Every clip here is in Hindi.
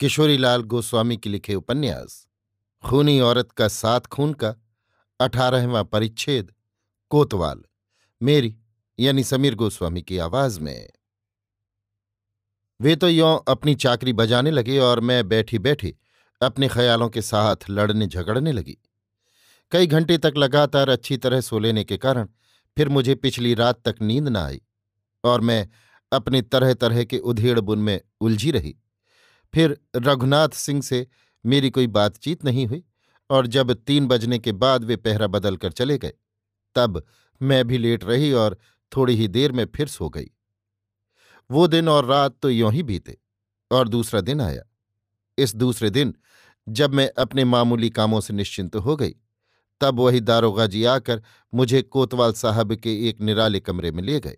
किशोरीलाल गोस्वामी के लिखे उपन्यास, खूनी औरत का सात खून का, अठारहवा परिच्छेद, कोतवाल, मेरी, यानी समीर गोस्वामी की आवाज़ में। वे तो यों अपनी चाकरी बजाने लगे और मैं बैठी बैठी अपने ख्यालों के साथ लड़ने झगड़ने लगी। कई घंटे तक लगातार अच्छी तरह सो लेने के कारण फिर मुझे पिछली रात तक नींद न आई और मैं अपने तरह तरह के उधेड़ बुन में उलझी रही। फिर रघुनाथ सिंह से मेरी कोई बातचीत नहीं हुई और जब तीन बजने के बाद वे पहरा बदल कर चले गए, तब मैं भी लेट रही और थोड़ी ही देर में फिर सो गई। वो दिन और रात तो यों ही बीते और दूसरा दिन आया। इस दूसरे दिन जब मैं अपने मामूली कामों से निश्चिंत हो गई, तब वही दारोगा जी आकर मुझे कोतवाल साहब के एक निराले कमरे में ले गए।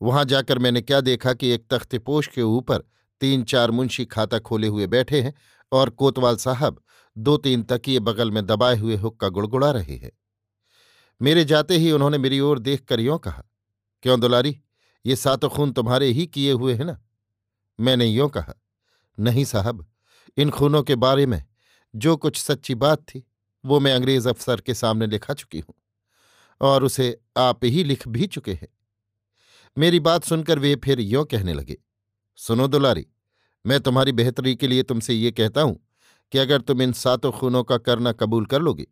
वहाँ जाकर मैंने क्या देखा कि एक तख्तपोश के ऊपर तीन चार मुंशी खाता खोले हुए बैठे हैं और कोतवाल साहब दो तीन तकिए बगल में दबाए हुए हुक्का गुड़गुड़ा रहे हैं। मेरे जाते ही उन्होंने मेरी ओर देख कर यों कहा, क्यों दुलारी, ये सातों खून तुम्हारे ही किए हुए हैं ना? मैंने यों कहा, नहीं साहब, इन खूनों के बारे में जो कुछ सच्ची बात थी, वो मैं अंग्रेज़ अफसर के सामने लिखा चुकी हूँ और उसे आप ही लिख भी चुके हैं। मेरी बात सुनकर वे फिर यों कहने लगे, सुनो दुलारी मैं तुम्हारी बेहतरी के लिए तुमसे ये कहता हूँ कि अगर तुम इन सातों खूनों का करना कबूल कर लोगे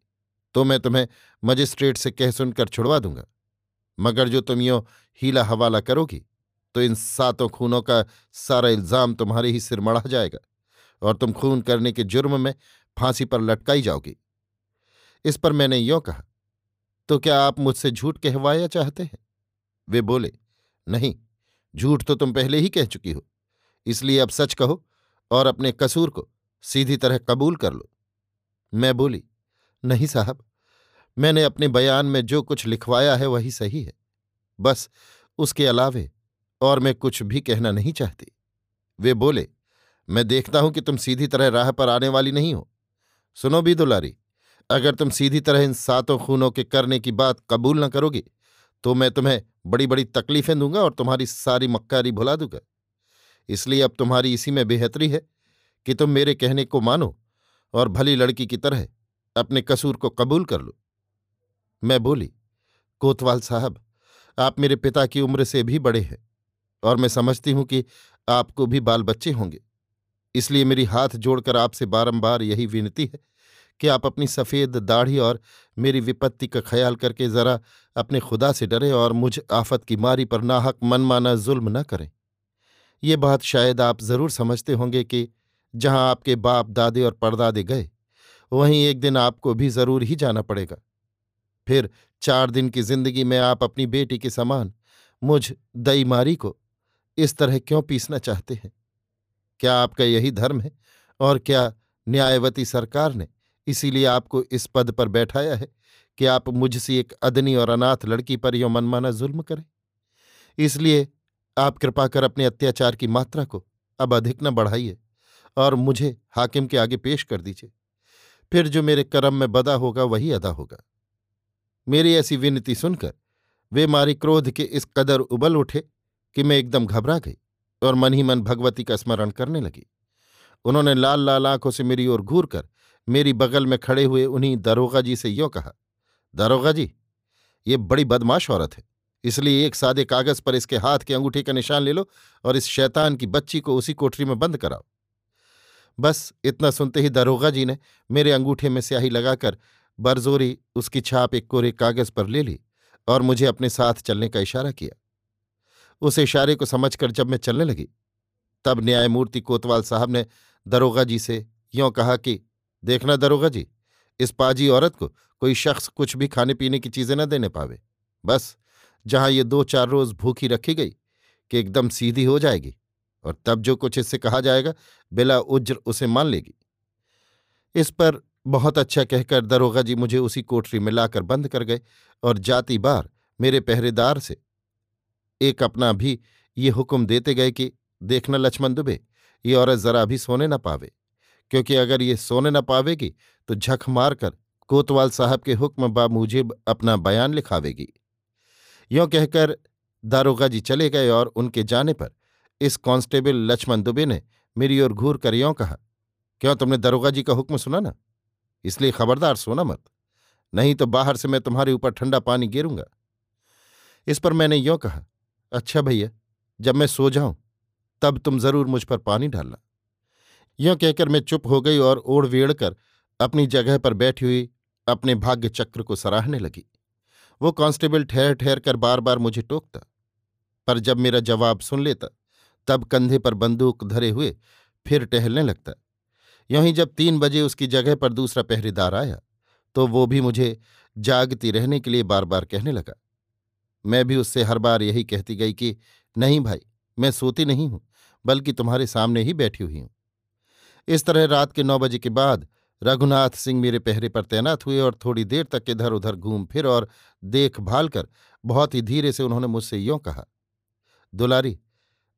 तो मैं तुम्हें मजिस्ट्रेट से कह सुनकर छुड़वा दूँगा। मगर जो तुम यो हीला हवाला करोगी तो इन सातों खूनों का सारा इल्ज़ाम तुम्हारे ही सिर मढ़ा जाएगा और तुम खून करने के जुर्म में फांसी पर लटकाई जाओगी। इस पर मैंने यों कहा तो क्या आप मुझसे झूठ कहवाया चाहते हैं? वे बोले, नहीं, झूठ तो तुम पहले ही कह चुकी हो। इसलिए अब सच कहो और अपने कसूर को सीधी तरह कबूल कर लो। मैं बोली, नहीं साहब, मैंने अपने बयान में जो कुछ लिखवाया है वही सही है। बस उसके अलावे और मैं कुछ भी कहना नहीं चाहती। वे बोले, मैं देखता हूँ कि तुम सीधी तरह राह पर आने वाली नहीं हो। सुनो भी दुलारी, अगर तुम सीधी तरह इन सातों खूनों के करने की बात कबूल न करोगे तो मैं तुम्हें बड़ी बड़ी तकलीफें दूँगा और तुम्हारी सारी मक्कारी भुला दूँगा। इसलिए अब तुम्हारी इसी में बेहतरी है कि तुम मेरे कहने को मानो और भली लड़की की तरह अपने कसूर को कबूल कर लो। मैं बोली, कोतवाल साहब, आप मेरे पिता की उम्र से भी बड़े हैं और मैं समझती हूँ कि आपको भी बाल बच्चे होंगे। इसलिए मेरी हाथ जोड़कर आपसे बारंबार यही विनती है कि आप अपनी सफ़ेद दाढ़ी और मेरी विपत्ति का ख्याल करके ज़रा अपने खुदा से डरें और मुझ आफत की मारी पर नाहक मनमाना जुल्म न करें। ये बात शायद आप ज़रूर समझते होंगे कि जहाँ आपके बाप, दादे और परदादे गए, वहीं एक दिन आपको भी ज़रूर ही जाना पड़ेगा। फिर चार दिन की ज़िंदगी में आप अपनी बेटी के समान, मुझ दईमारी को इस तरह क्यों पीसना चाहते हैं? क्या आपका यही धर्म है? और क्या न्यायवती सरकार ने इसीलिए आपको इस पद पर बैठाया है कि आप मुझसे एक अदनी और अनाथ लड़की पर यो मनमाना जुल्म करें? इसलिए आप कृपा कर अपने अत्याचार की मात्रा को अब अधिक न बढ़ाइए और मुझे हाकिम के आगे पेश कर दीजिए। फिर जो मेरे कर्म में बदा होगा वही अदा होगा। मेरी ऐसी विनती सुनकर वे मारी क्रोध के इस कदर उबल उठे कि मैं एकदम घबरा गई और मन ही मन भगवती का स्मरण करने लगी। उन्होंने लाल लाल आँखों से मेरी ओर घूर कर मेरी बगल में खड़े हुए उन्हीं दरोगा जी से यो कहा, दरोगा जी, ये बड़ी बदमाश औरत है। इसलिए एक सादे कागज़ पर इसके हाथ के अंगूठे का निशान ले लो और इस शैतान की बच्ची को उसी कोठरी में बंद कराओ। बस इतना सुनते ही दरोगा जी ने मेरे अंगूठे में स्याही लगाकर बरजोरी उसकी छाप एक कोरे कागज़ पर ले ली और मुझे अपने साथ चलने का इशारा किया। उस इशारे को समझकर जब मैं चलने लगी, तब न्यायमूर्ति कोतवाल साहब ने दरोगा जी से यों कहा कि, देखना दरोगा जी, इस पाजी औरत को कोई शख्स कुछ भी खाने पीने की चीज़ें न देने पावे। बस जहाँ ये दो चार रोज भूखी रखी गई कि एकदम सीधी हो जाएगी और तब जो कुछ इससे कहा जाएगा, बिला उज्र उसे मान लेगी। इस पर बहुत अच्छा कहकर दरोगा जी मुझे उसी कोठरी में लाकर बंद कर गए और जाती बार मेरे पहरेदार से। एक अपना भी ये हुक्म देते गए कि देखना लक्ष्मण दुबे, ये औरत जरा भी सोने न पावे, क्योंकि अगर ये सोने न पावेगी तो झक मारकर कोतवाल साहब के हुक्म बामुजिब अपना बयान लिखावेगी। यों कहकर दारोगा जी चले गए और उनके जाने पर इस कांस्टेबल लक्ष्मण दुबे ने मेरी ओर घूर कर यों कहा, क्यों तुमने दारोगा जी का हुक्म सुना ना? इसलिए खबरदार सोना मत, नहीं तो बाहर से मैं तुम्हारे ऊपर ठंडा पानी गिरूँगा। इस पर मैंने यों कहा अच्छा भैया, जब मैं सो जाऊँ, तब तुम ज़रूर मुझ पर पानी डालना। यों कहकर मैं चुप हो गई और ओढ़ वेड़ कर अपनी जगह पर बैठी हुई अपने भाग्य चक्र को सराहने लगी। वो कांस्टेबल ठहर ठहर कर बार बार मुझे टोकता। पर जब मेरा जवाब सुन लेता, तब कंधे पर बंदूक धरे हुए फिर टहलने लगता। यों ही जब तीन बजे उसकी जगह पर दूसरा पहरेदार आया तो वो भी मुझे जागती रहने के लिए बार बार कहने लगा। मैं भी उससे हर बार यही कहती गई कि, नहीं भाई, मैं सोती नहीं हूँ, बल्कि तुम्हारे सामने ही बैठी हुई हूँ। इस तरह रात के नौ बजे के बाद रघुनाथ सिंह मेरे पहरे पर तैनात हुए और थोड़ी देर तक इधर उधर घूम फिर और देखभाल कर बहुत ही धीरे से उन्होंने मुझसे यों कहा, दुलारी,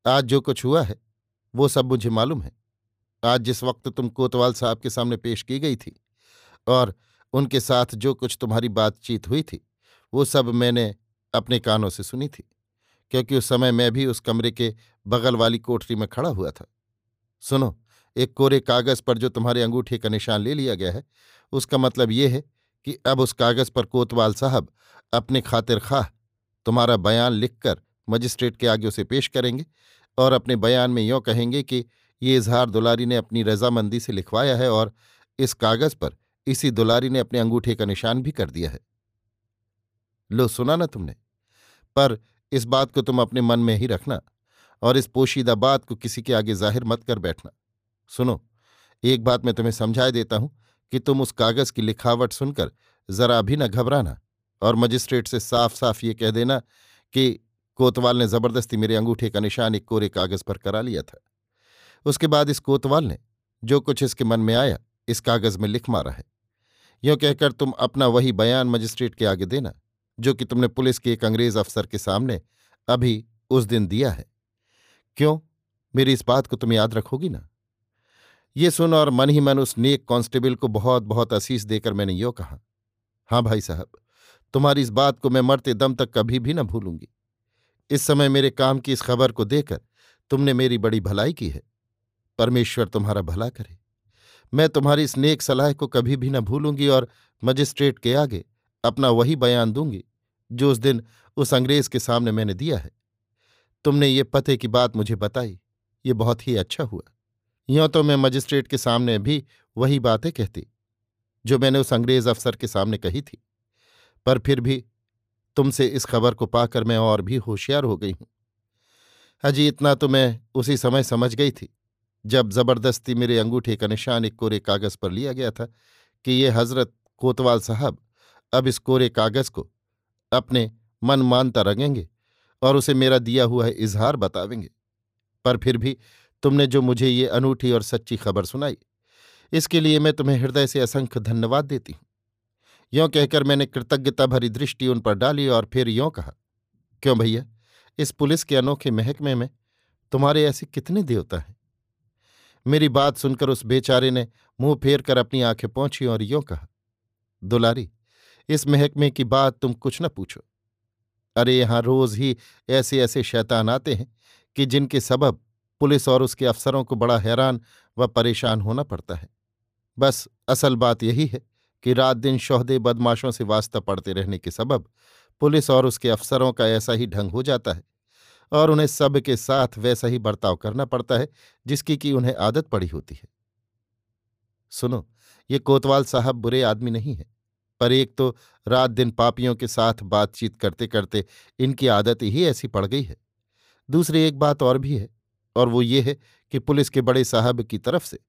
आज जो कुछ हुआ है, वो सब मुझे मालूम है। आज जिस वक्त तुम कोतवाल साहब के सामने पेश की गई थी और उनके साथ जो कुछ तुम्हारी बातचीत हुई थी, वो सब मैंने अपने कानों से सुनी थी, क्योंकि उस समय मैं भी उस कमरे के बगल वाली कोठरी में खड़ा हुआ था। सुनो एक कोरे कागज़ पर जो तुम्हारे अंगूठे का निशान ले लिया गया है, उसका मतलब ये है कि अब उस कागज़ पर कोतवाल साहब अपने खातिर खाह, तुम्हारा बयान लिखकर मजिस्ट्रेट के आगे उसे पेश करेंगे और अपने बयान में यों कहेंगे कि ये इजहार दुलारी ने अपनी रजामंदी से लिखवाया है और इस कागज़ पर इसी दुलारी ने अपने अंगूठे का निशान भी कर दिया है। लो, सुना ना तुमने? पर इस बात को तुम अपने मन में ही रखना और इस पोशीदा बात को किसी के आगे ज़ाहिर मत कर बैठना। सुनो, एक बात मैं तुम्हें समझाए देता हूँ कि तुम उस कागज़ की लिखावट सुनकर जरा भी न घबराना और मजिस्ट्रेट से साफ़ साफ़ ये कह देना कि कोतवाल ने ज़बरदस्ती मेरे अंगूठे का निशान एक कोरे कागज़ पर करा लिया था। उसके बाद इस कोतवाल ने जो कुछ इसके मन में आया, इस कागज़ में लिख मारा है। यों कहकर तुम अपना वही बयान मजिस्ट्रेट के आगे देना, जो कि तुमने पुलिस के एक अंग्रेज़ अफसर के सामने अभी उस दिन दिया है। क्यों? मेरी इस बात को तुम याद रखोगी ना? ये सुन और मन ही मन उस नेक कांस्टेबल को बहुत बहुत असीस देकर मैंने यो कहा हाँ भाई साहब, तुम्हारी इस बात को मैं मरते दम तक कभी भी न भूलूँगी। इस समय मेरे काम की इस खबर को देकर तुमने मेरी बड़ी भलाई की है। परमेश्वर तुम्हारा भला करे। मैं तुम्हारी इस नेक सलाह को कभी भी न भूलूँगी और मजिस्ट्रेट के आगे अपना वही बयान दूँगी, जो उस दिन उस अंग्रेज़ के सामने मैंने दिया है। तुमने ये पते की बात मुझे बताई, ये बहुत ही अच्छा हुआ। यों तो मैं मजिस्ट्रेट के सामने भी वही बातें कहती, जो मैंने उस अंग्रेज़ अफसर के सामने कही थी। पर फिर भी तुमसे इस खबर को पाकर मैं और भी होशियार हो गई हूँ। अजी, इतना तो मैं उसी समय समझ गई थी, जब ज़बरदस्ती मेरे अंगूठे का निशान एक कोरे कागज़ पर लिया गया था कि ये हज़रत कोतवाल साहब अब इस कोरे कागज़ को अपने मन मानता रंगेंगे और उसे मेरा दिया हुआ इजहार बतावेंगे। पर फिर भी तुमने जो मुझे ये अनूठी और सच्ची खबर सुनाई, इसके लिए मैं तुम्हें हृदय से असंख्य धन्यवाद देती हूँ। यों कहकर मैंने कृतज्ञता भरी दृष्टि उन पर डाली और फिर यों कहा, क्यों भैया, इस पुलिस के अनोखे महकमे में तुम्हारे ऐसे कितने देवता हैं? मेरी बात सुनकर उस बेचारे ने मुँह फेर कर अपनी आँखें पहुँची और यों कहा, दुलारी, इस महकमे की बात तुम कुछ न पूछो। अरे, यहाँ रोज ही ऐसे ऐसे शैतान आते हैं कि जिनके सबब पुलिस और उसके अफसरों को बड़ा हैरान व परेशान होना पड़ता है। बस, असल बात यही है कि रात दिन शोहदे बदमाशों से वास्ता पड़ते रहने के सबब पुलिस और उसके अफसरों का ऐसा ही ढंग हो जाता है और उन्हें सब के साथ वैसा ही बर्ताव करना पड़ता है, जिसकी कि उन्हें आदत पड़ी होती है। सुनो, ये कोतवाल साहब बुरे आदमी नहीं है, पर एक तो रात दिन पापियों के साथ बातचीत करते करते इनकी आदत ही ऐसी पड़ गई है। दूसरी एक बात और भी है और वो ये है कि पुलिस के बड़े साहब की तरफ़ से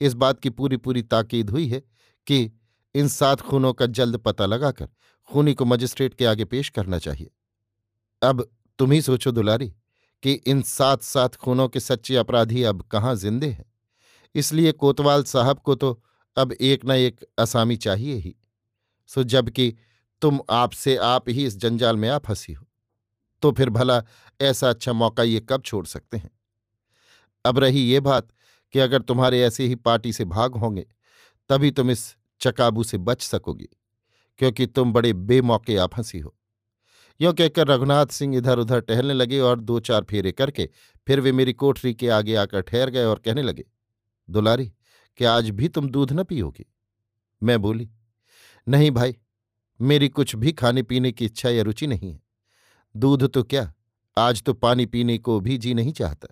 इस बात की पूरी पूरी ताकीद हुई है कि इन सात खूनों का जल्द पता लगाकर खूनी को मजिस्ट्रेट के आगे पेश करना चाहिए। अब तुम ही सोचो दुलारी कि इन सात सात खूनों के सच्चे अपराधी अब कहाँ जिंदे हैं। इसलिए कोतवाल साहब को तो अब एक न एक असामी चाहिए ही। सो जबकि तुम आपसे आप ही इस जंजाल में आ फंसी हो तो फिर भला ऐसा अच्छा मौका ये कब छोड़ सकते हैं? अब रही ये बात कि अगर तुम्हारे ऐसे ही पार्टी से भाग होंगे, तभी तुम इस चकाबू से बच सकोगी, क्योंकि तुम बड़े बेमौके आ फंसी हो। यों कहकर रघुनाथ सिंह इधर उधर टहलने लगे और दो चार फेरे करके फिर वे मेरी कोठरी के आगे आकर ठहर गए और कहने लगे, दुलारी, क्या आज भी तुम दूध न पियोगी? मैं बोली, नहीं भाई, मेरी कुछ भी खाने पीने की इच्छा या रुचि नहीं है। दूध तो क्या, आज तो पानी पीने को भी जी नहीं चाहता।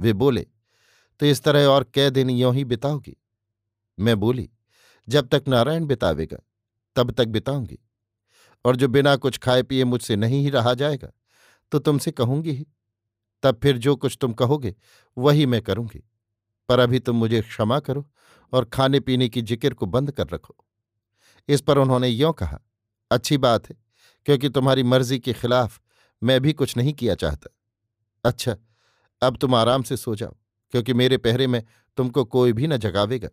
वे बोले तो इस तरह और कै दिन यों ही बिताओगी? मैं बोली, जब तक नारायण बितावेगा, तब तक बिताऊँगी। और जो बिना कुछ खाए पिए मुझसे नहीं ही रहा जाएगा तो तुमसे कहूँगी ही। तब फिर जो कुछ तुम कहोगे, वही मैं करूँगी। पर अभी तुम मुझे क्षमा करो और खाने पीने की ज़िक्र को बंद कर रखो। इस पर उन्होंने यों कहा, अच्छी बात है, क्योंकि तुम्हारी मर्ज़ी के खिलाफ मैं भी कुछ नहीं किया चाहता। अच्छा अब तुम आराम से सो जाओ, क्योंकि मेरे पहरे में तुमको कोई भी न जगावेगा।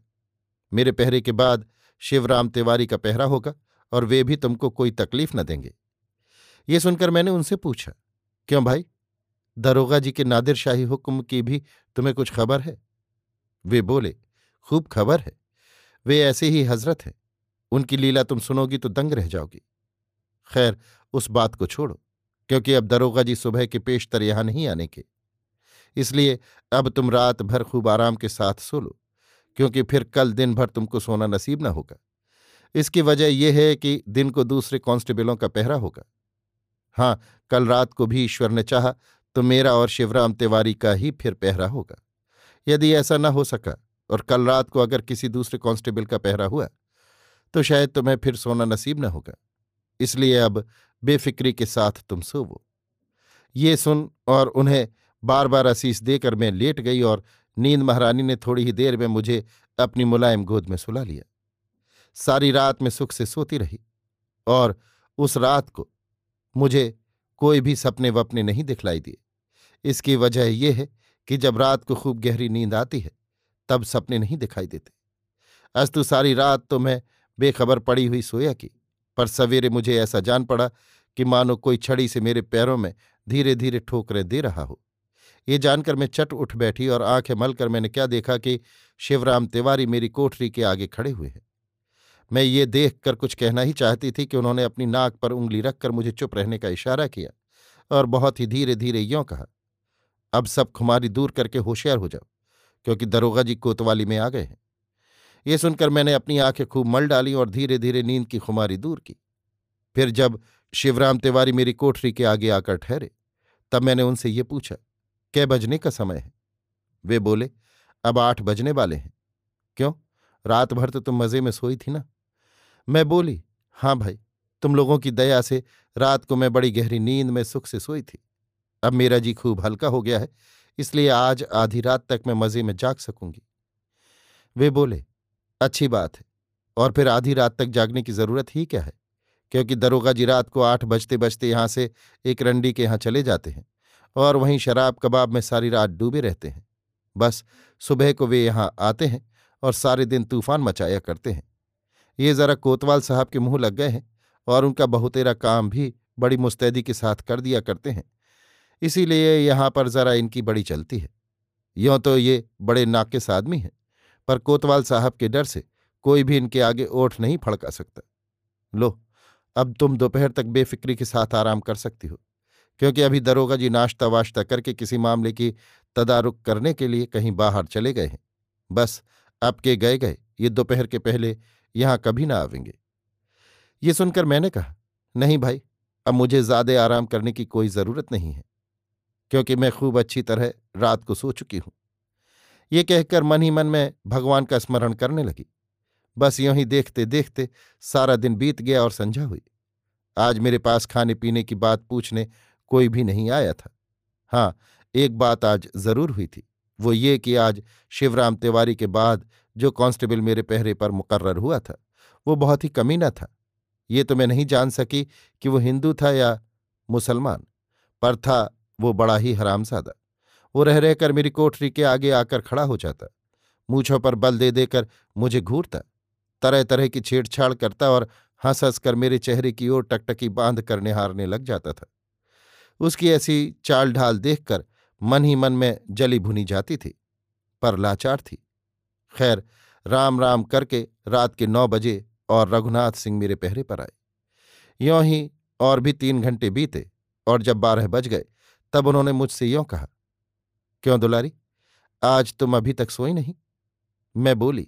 मेरे पहरे के बाद शिवराम तिवारी का पहरा होगा और वे भी तुमको कोई तकलीफ़ न देंगे। ये सुनकर मैंने उनसे पूछा, क्यों भाई? दरोगा जी के नादिर शाही हुक्म की भी तुम्हें कुछ खबर है? वे बोले, खूब खबर है। वे ऐसे ही हज़रत हैं। उनकी लीला तुम सुनोगी तो दंग रह जाओगी। खैर, उस बात को छोड़ो, क्योंकि अब दरोगा जी सुबह के पेशतर यहाँ नहीं आने के। इसलिए अब तुम रात भर खूब आराम के साथ सो लो, क्योंकि फिर कल दिन भर तुमको सोना नसीब न होगा। इसकी वजह यह है कि दिन को दूसरे कांस्टेबलों का पहरा होगा। हाँ कल रात को भी ईश्वर ने चाहा तो मेरा और शिवराम तिवारी का ही फिर पहरा होगा। यदि ऐसा न हो सका और कल रात को अगर किसी दूसरे कांस्टेबल का पहरा हुआ तो शायद तुम्हें फिर सोना नसीब न होगा। इसलिए अब बेफिक्री के साथ तुम सोवो। ये सुन और उन्हें बार बार असीस देकर मैं लेट गई और नींद महारानी ने थोड़ी ही देर में मुझे अपनी मुलायम गोद में सुला लिया। सारी रात में सुख से सोती रही और उस रात को मुझे कोई भी सपने वपने नहीं दिखलाई दिए। इसकी वजह यह है कि जब रात को खूब गहरी नींद आती है, तब सपने नहीं दिखाई देते। अस्तु सारी रात तो मैं बेखबर पड़ी हुई सोया की, पर सवेरे मुझे ऐसा जान पड़ा कि मानो कोई छड़ी से मेरे पैरों में धीरे धीरे ठोकरें दे रहा हो। ये जानकर मैं चट उठ बैठी और आँखें मलकर मैंने क्या देखा कि शिवराम तिवारी मेरी कोठरी के आगे खड़े हुए हैं। मैं ये देख कर कुछ कहना ही चाहती थी कि उन्होंने अपनी नाक पर उंगली रखकर मुझे चुप रहने का इशारा किया और बहुत ही धीरे धीरे यों कहा, अब सब खुमारी दूर करके होशियार हो जाओ, क्योंकि दरोगा जी कोतवाली में आ गए हैं। ये सुनकर मैंने अपनी आँखें खूब मल डाली और धीरे धीरे नींद की खुमारी दूर की। फिर जब शिवराम तिवारी मेरी कोठरी के आगे आकर ठहरे, तब मैंने उनसे ये पूछा कै बजने का समय है? वे बोले, अब आठ बजने वाले हैं। क्यों? रात भर तो तुम मज़े में सोई थी ना? मैं बोली हाँ भाई, तुम लोगों की दया से रात को मैं बड़ी गहरी नींद में सुख से सोई थी। अब मेरा जी खूब हल्का हो गया है, इसलिए आज आधी रात तक मैं मज़े में जाग सकूँगी। वे बोले, अच्छी बात है, और फिर आधी रात तक जागने की ज़रूरत ही क्या है? क्योंकि दरोगा जी रात को आठ बजते बजते यहाँ से एक रंडी के यहाँ चले जाते हैं। और वहीं शराब कबाब में सारी रात डूबे रहते हैं। बस सुबह को वे यहाँ आते हैं और सारे दिन तूफ़ान मचाया करते हैं। ये जरा कोतवाल साहब के मुँह लग गए हैं और उनका बहुतेरा काम भी बड़ी मुस्तैदी के साथ कर दिया करते हैं। इसीलिए यहाँ पर जरा इनकी बड़ी चलती है। यों तो ये बड़े नाकिस आदमी हैं, पर कोतवाल साहब के डर से कोई भी इनके आगे ओठ नहीं फड़का सकता। लो, अब तुम दोपहर तक बेफिक्री के साथ आराम कर सकती हो। क्योंकि अभी दरोगा जी नाश्ता वाश्ता करके किसी मामले की तदारुक करने के लिए कहीं बाहर चले गए हैं। बस, अब के गए गए, ये दोपहर के पहले यहाँ कभी ना आवेंगे। ये सुनकर मैंने कहा, नहीं भाई, अब मुझे ज़्यादा आराम करने की कोई ज़रूरत नहीं है, क्योंकि मैं खूब अच्छी तरह रात को सो चुकी हूँ। ये कहकर मन ही मन में भगवान का स्मरण करने लगी। बस यूँ ही देखते देखते सारा दिन बीत गया और संझा हुई। आज मेरे पास खाने पीने की बात पूछने कोई भी नहीं आया था। हाँ एक बात आज ज़रूर हुई थी, वो ये कि आज शिवराम तिवारी के बाद जो कांस्टेबल मेरे पहरे पर मुकर्र हुआ था, वो बहुत ही कमीना था। ये तो मैं नहीं जान सकी कि वो हिंदू था या मुसलमान, पर था वो बड़ा ही हरामजादा। वो रह रहकर मेरी कोठरी के आगे आकर खड़ा हो जाता, मूछों पर बल दे देकर मुझे घूरता तरह तरह की छेड़छाड़ करता और हंस हंस कर मेरे चेहरे की ओर टकटकी बाँध कर निहारने लग जाता था। उसकी ऐसी चाल ढाल देखकर मन ही मन में जली भुनी जाती थी, पर लाचार थी। खैर, राम राम करके रात के नौ बजे और रघुनाथ सिंह मेरे पहरे पर आए। यों ही और भी तीन घंटे बीते और जब बारह बज गए, तब उन्होंने मुझसे यों कहा, क्यों दुलारी, आज तुम अभी तक सोई नहीं? मैं बोली,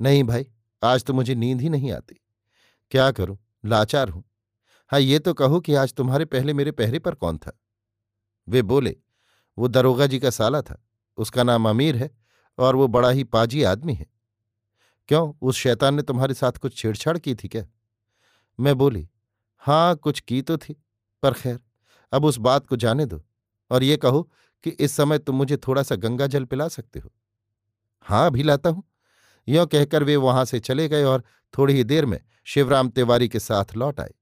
नहीं भाई, आज तो मुझे नींद ही नहीं आती। क्या करूँ? लाचार हूँ। हाँ ये तो कहो कि आज तुम्हारे पहले मेरे पहरे पर कौन था? वे बोले, वो दरोगा जी का साला था। उसका नाम अमीर है और वो बड़ा ही पाजी आदमी है। क्यों, उस शैतान ने तुम्हारे साथ कुछ छेड़छाड़ की थी क्या? मैं बोली हाँ कुछ की तो थी, पर खैर, अब उस बात को जाने दो और ये कहो कि इस समय तुम मुझे थोड़ा सा गंगा जल पिला सकते हो। हाँ अभी लाता हूँ। यों कहकर वे वहाँ से चले गए और थोड़ी ही देर में शिवराम तिवारी के साथ लौट आए।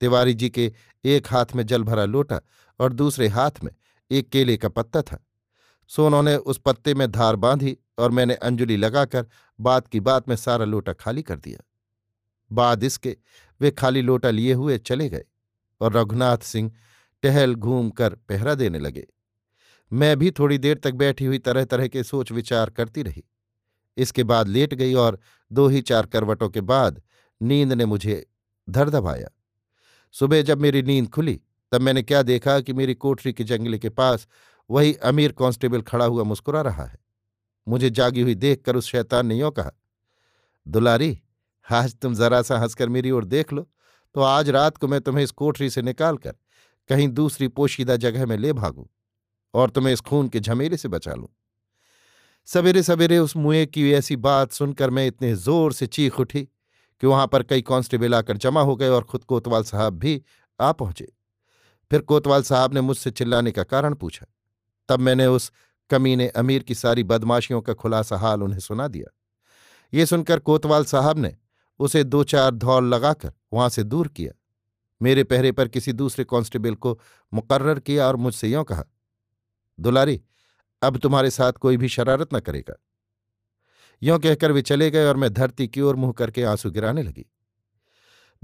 तिवारी जी के एक हाथ में जल भरा लोटा और दूसरे हाथ में एक केले का पत्ता था। सो उन्होंने उस पत्ते में धार बांधी और मैंने अंजलि लगाकर बात की बात में सारा लोटा खाली कर दिया। बाद इसके वे खाली लोटा लिए हुए चले गए और रघुनाथ सिंह टहल घूम कर पहरा देने लगे। मैं भी थोड़ी देर तक बैठी हुई तरह तरह के सोच विचार करती रही। इसके बाद लेट गई और दो ही चार करवटों के बाद नींद ने मुझे धर दबाया। सुबह जब मेरी नींद खुली, तब मैंने क्या देखा कि मेरी कोठरी के जंगले के पास वही अमीर कांस्टेबल खड़ा हुआ मुस्कुरा रहा है। मुझे जागी हुई देखकर उस शैतान ने यूँ कहा, दुलारी, आज तुम जरा सा हंसकर मेरी ओर देख लो तो आज रात को मैं तुम्हें इस कोठरी से निकालकर कहीं दूसरी पोशीदा जगह में ले भागूं और तुम्हें इस खून के झमेले से बचा लूँ। सवेरे सवेरे उस मुए की ऐसी बात सुनकर मैं इतने ज़ोर से चीख उठी कि वहाँ पर कई कांस्टेबल आकर जमा हो गए और खुद कोतवाल साहब भी आ पहुँचे। फिर कोतवाल साहब ने मुझसे चिल्लाने का कारण पूछा। तब मैंने उस कमीने अमीर की सारी बदमाशियों का खुलासा हाल उन्हें सुना दिया। ये सुनकर कोतवाल साहब ने उसे दो चार धौल लगाकर वहाँ से दूर किया। मेरे पहरे पर किसी दूसरे कांस्टेबल को मुकर्र किया और मुझसे यों कहा, दुलारी, अब तुम्हारे साथ कोई भी शरारत न करेगा। यों कहकर वे चले गए और मैं धरती की ओर मुँह करके आँसू गिराने लगी।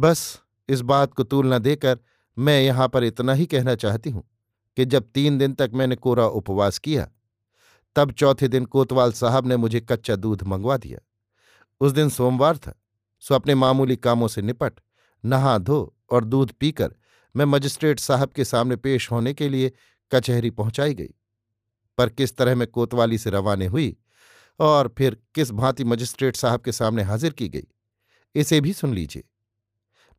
बस, इस बात को तूल न देकर मैं यहाँ पर इतना ही कहना चाहती हूँ कि जब तीन दिन तक मैंने कोरा उपवास किया, तब चौथे दिन कोतवाल साहब ने मुझे कच्चा दूध मंगवा दिया। उस दिन सोमवार था, सो अपने मामूली कामों से निपट, नहा धो और दूध पीकर मैं मजिस्ट्रेट साहब के सामने पेश होने के लिए कचहरी पहुंचाई गई। पर किस तरह मैं कोतवाली से रवाने हुई और फिर किस भांति मजिस्ट्रेट साहब के सामने हाजिर की गई, इसे भी सुन लीजिए।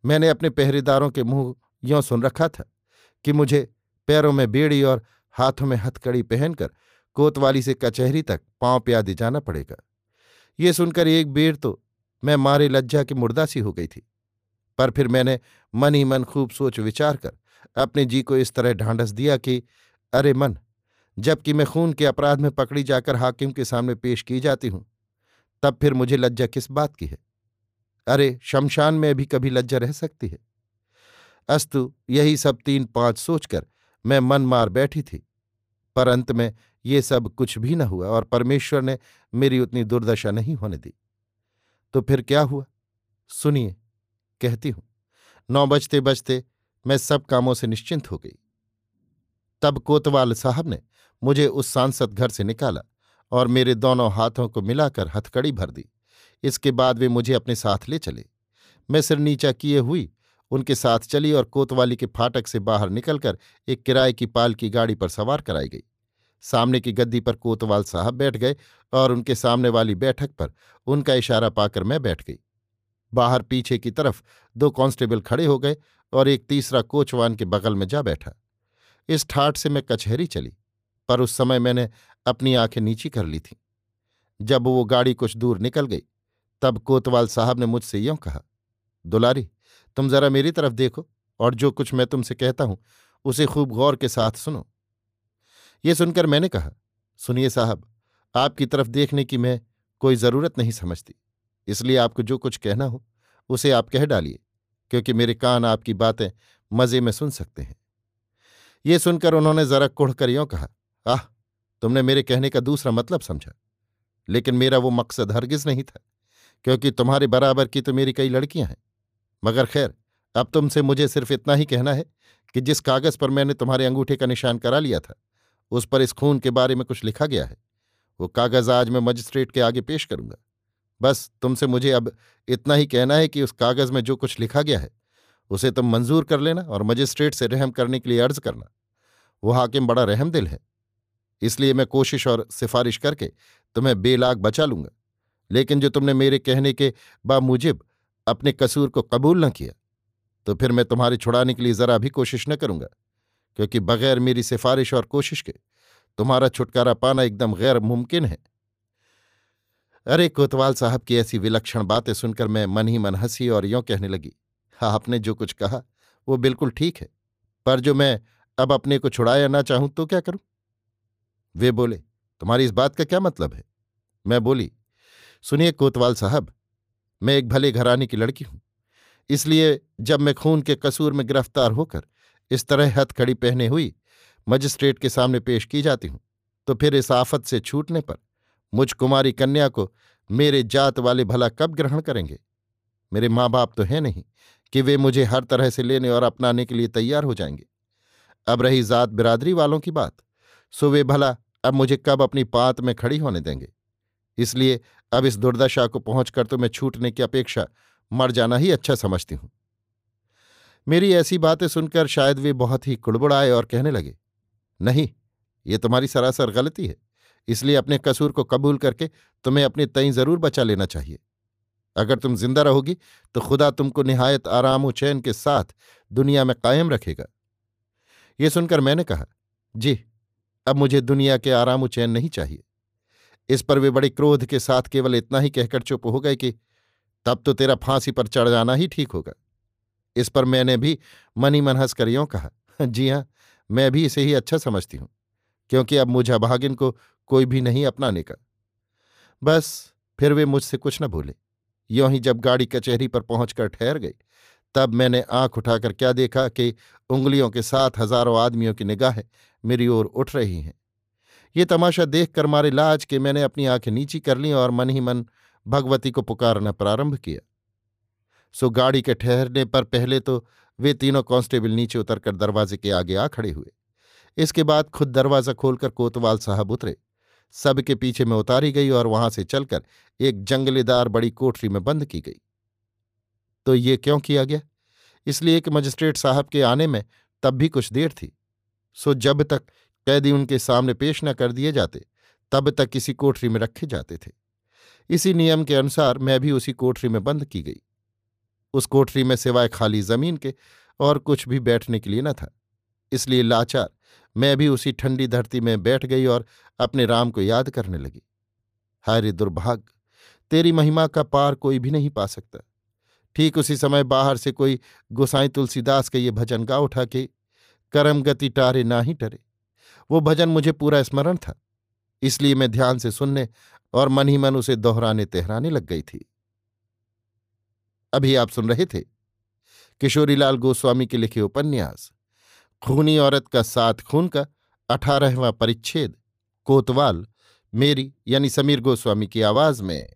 मैंने अपने पहरेदारों के मुँह यों सुन रखा था कि मुझे पैरों में बेड़ी और हाथों में हथकड़ी पहनकर कोतवाली से कचहरी तक पाँव प्यादे जाना पड़ेगा। ये सुनकर एक बेर तो मैं मारे लज्जा की मुर्दासी हो गई थी, पर फिर मैंने मन ही मन खूब सोच विचार कर अपने जी को इस तरह ढांढस दिया कि, अरे मन जबकि मैं खून के अपराध में पकड़ी जाकर हाकिम के सामने पेश की जाती हूँ। तब फिर मुझे लज्जा किस बात की है? अरे, शमशान में भी कभी लज्जा रह सकती है? अस्तु, यही सब तीन पाँच सोचकर मैं मन मार बैठी थी। पर अंत में ये सब कुछ भी न हुआ और परमेश्वर ने मेरी उतनी दुर्दशा नहीं होने दी। तो फिर क्या हुआ? सुनिए, कहती हूँ। नौ बजते बजते मैं सब कामों से निश्चिंत हो गई। तब कोतवाल साहब ने मुझे उस सांसद घर से निकाला और मेरे दोनों हाथों को मिलाकर हथकड़ी भर दी। इसके बाद वे मुझे अपने साथ ले चले। मैं सिर नीचा किए हुई, उनके साथ चली और कोतवाली के फाटक से बाहर निकलकर एक किराए की पाल की गाड़ी पर सवार कराई गई। सामने की गद्दी पर कोतवाल साहब बैठ गए और उनके सामने वाली बैठक पर उनका इशारा पाकर मैं बैठ गई। बाहर पीछे की तरफ़ दो कांस्टेबल खड़े हो गए और एक तीसरा कोचवान के बगल में जा बैठा। इस ठाठ से मैं कचहरी चली। पर उस समय मैंने अपनी आँखें नीची कर ली थीं। जब वो गाड़ी कुछ दूर निकल गई, तब कोतवाल साहब ने मुझसे यों कहा, दुलारी, तुम जरा मेरी तरफ़ देखो और जो कुछ मैं तुमसे कहता हूँ, उसे खूब गौर के साथ सुनो। ये सुनकर मैंने कहा, सुनिए साहब, आपकी तरफ़ देखने की मैं कोई ज़रूरत नहीं समझती। इसलिए आपको जो कुछ कहना हो, उसे आप कह डालिए, क्योंकि मेरे कान आपकी बातें मज़े में सुन सकते हैं। ये सुनकर उन्होंने जरा कुढ़ कर यों कहा आह, तुमने मेरे कहने का दूसरा मतलब समझा। लेकिन मेरा वो मकसद हरगिज नहीं था, क्योंकि तुम्हारे बराबर की तो मेरी कई लड़कियाँ हैं। मगर खैर, अब तुमसे मुझे सिर्फ़ इतना ही कहना है कि जिस कागज़ पर मैंने तुम्हारे अंगूठे का निशान करा लिया था, उस पर इस खून के बारे में कुछ लिखा गया है। वो कागज़ आज मैं मजिस्ट्रेट के आगे पेश करूँगा। बस, तुमसे मुझे अब इतना ही कहना है कि उस कागज़ में जो कुछ लिखा गया है, उसे तुम मंजूर कर लेना और मजिस्ट्रेट से रहम करने के लिए अर्ज़ करना। वो हाकिम बड़ा रहम दिल है। इसलिए मैं कोशिश और सिफारिश करके तुम्हें बेलाग बचा लूँगा। लेकिन जो तुमने मेरे कहने के बामुजिब अपने कसूर को कबूल न किया तो फिर मैं तुम्हारे छुड़ाने के लिए जरा भी कोशिश न करूँगा, क्योंकि बगैर मेरी सिफारिश और कोशिश के तुम्हारा छुटकारा पाना एकदम गैर मुमकिन है। अरे कोतवाल साहब की ऐसी विलक्षण बातें सुनकर मैं मन ही मन हँसी और यों कहने लगी हाँ आपने जो कुछ कहा, वो बिल्कुल ठीक है, पर जो मैं अब अपने को छुड़ाया ना चाहूँ तो क्या करूँ? वे बोले, तुम्हारी इस बात का क्या मतलब है? मैं बोली, सुनिए कोतवाल साहब, मैं एक भले घराने की लड़की हूँ, इसलिए जब मैं खून के कसूर में गिरफ़्तार होकर इस तरह हथकड़ी पहने हुई मजिस्ट्रेट के सामने पेश की जाती हूँ तो फिर इस आफत से छूटने पर मुझ कुमारी कन्या को मेरे जात वाले भला कब ग्रहण करेंगे? मेरे माँ बाप तो है नहीं कि वे मुझे हर तरह से लेने और अपनाने के लिए तैयार हो जाएँगे। अब रही जात बिरादरी वालों की बात, सो वे भला अब मुझे कब अपनी पात में खड़ी होने देंगे? इसलिए अब इस दुर्दशा को पहुंचकर तो मैं छूटने की अपेक्षा मर जाना ही अच्छा समझती हूँ। मेरी ऐसी बातें सुनकर शायद वे बहुत ही कुड़बुड़ाए और कहने लगे, नहीं, ये तुम्हारी सरासर गलती है। इसलिए अपने कसूर को कबूल करके तुम्हें अपने तई ज़रूर बचा लेना चाहिए। अगर तुम ज़िंदा रहोगी तो खुदा तुमको निहायत आराम व चैन के साथ दुनिया में कायम रखेगा। ये सुनकर मैंने कहा, जी अब मुझे दुनिया के आराम व चैन नहीं चाहिए। इस पर वे बड़े क्रोध के साथ केवल इतना ही कहकर चुप हो गए कि तब तो तेरा फांसी पर चढ़ जाना ही ठीक होगा। इस पर मैंने भी मनी मन हंसकर यों कहा, जी हाँ मैं भी इसे ही अच्छा समझती हूँ, क्योंकि अब मुझे भागिन को कोई भी नहीं अपनाने का बस, फिर वे मुझसे कुछ न भूले यों ही जब गाड़ी कचहरी पर पहुंचकर ठहर गई तब मैंने आँख उठाकर क्या देखा कि उंगलियों के साथ हज़ारों आदमियों की निगाहें मेरी ओर उठ रही हैं। ये तमाशा देखकर मारे लाज के मैंने अपनी आँखें नीची कर ली और मन ही मन भगवती को पुकारना प्रारंभ किया। सो गाड़ी के ठहरने पर पहले तो वे तीनों कांस्टेबल नीचे उतरकर दरवाजे के आगे आ खड़े हुए। इसके बाद खुद दरवाज़ा खोलकर कोतवाल साहब उतरे। सबके पीछे में उतारी गई और वहाँ से चलकर एक जंगलेदार बड़ी कोठरी में बंद की गई। तो ये क्यों किया गया? इसलिए कि मजिस्ट्रेट साहब के आने में तब भी कुछ देर थी। सो जब तक कैदी उनके सामने पेश न कर दिए जाते, तब तक किसी कोठरी में रखे जाते थे। इसी नियम के अनुसार मैं भी उसी कोठरी में बंद की गई। उस कोठरी में सिवाय खाली ज़मीन के और कुछ भी बैठने के लिए न था। इसलिए लाचार मैं भी उसी ठंडी धरती में बैठ गई और अपने राम को याद करने लगी। हाय दुर्भाग्य, तेरी महिमा का पार कोई भी नहीं पा सकता। ठीक उसी समय बाहर से कोई गुसाई तुलसीदास का ये भजन गा उठा के, करम गति टारे ना ही टरे। वो भजन मुझे पूरा स्मरण था, इसलिए मैं ध्यान से सुनने और मन ही मन उसे दोहराने तेहराने लग गई थी। अभी आप सुन रहे थे किशोरीलाल गोस्वामी के लिखे उपन्यास, खूनी औरत का सात खून का अठारहवां परिच्छेद, कोतवाल, मेरी यानी समीर गोस्वामी की आवाज़ में।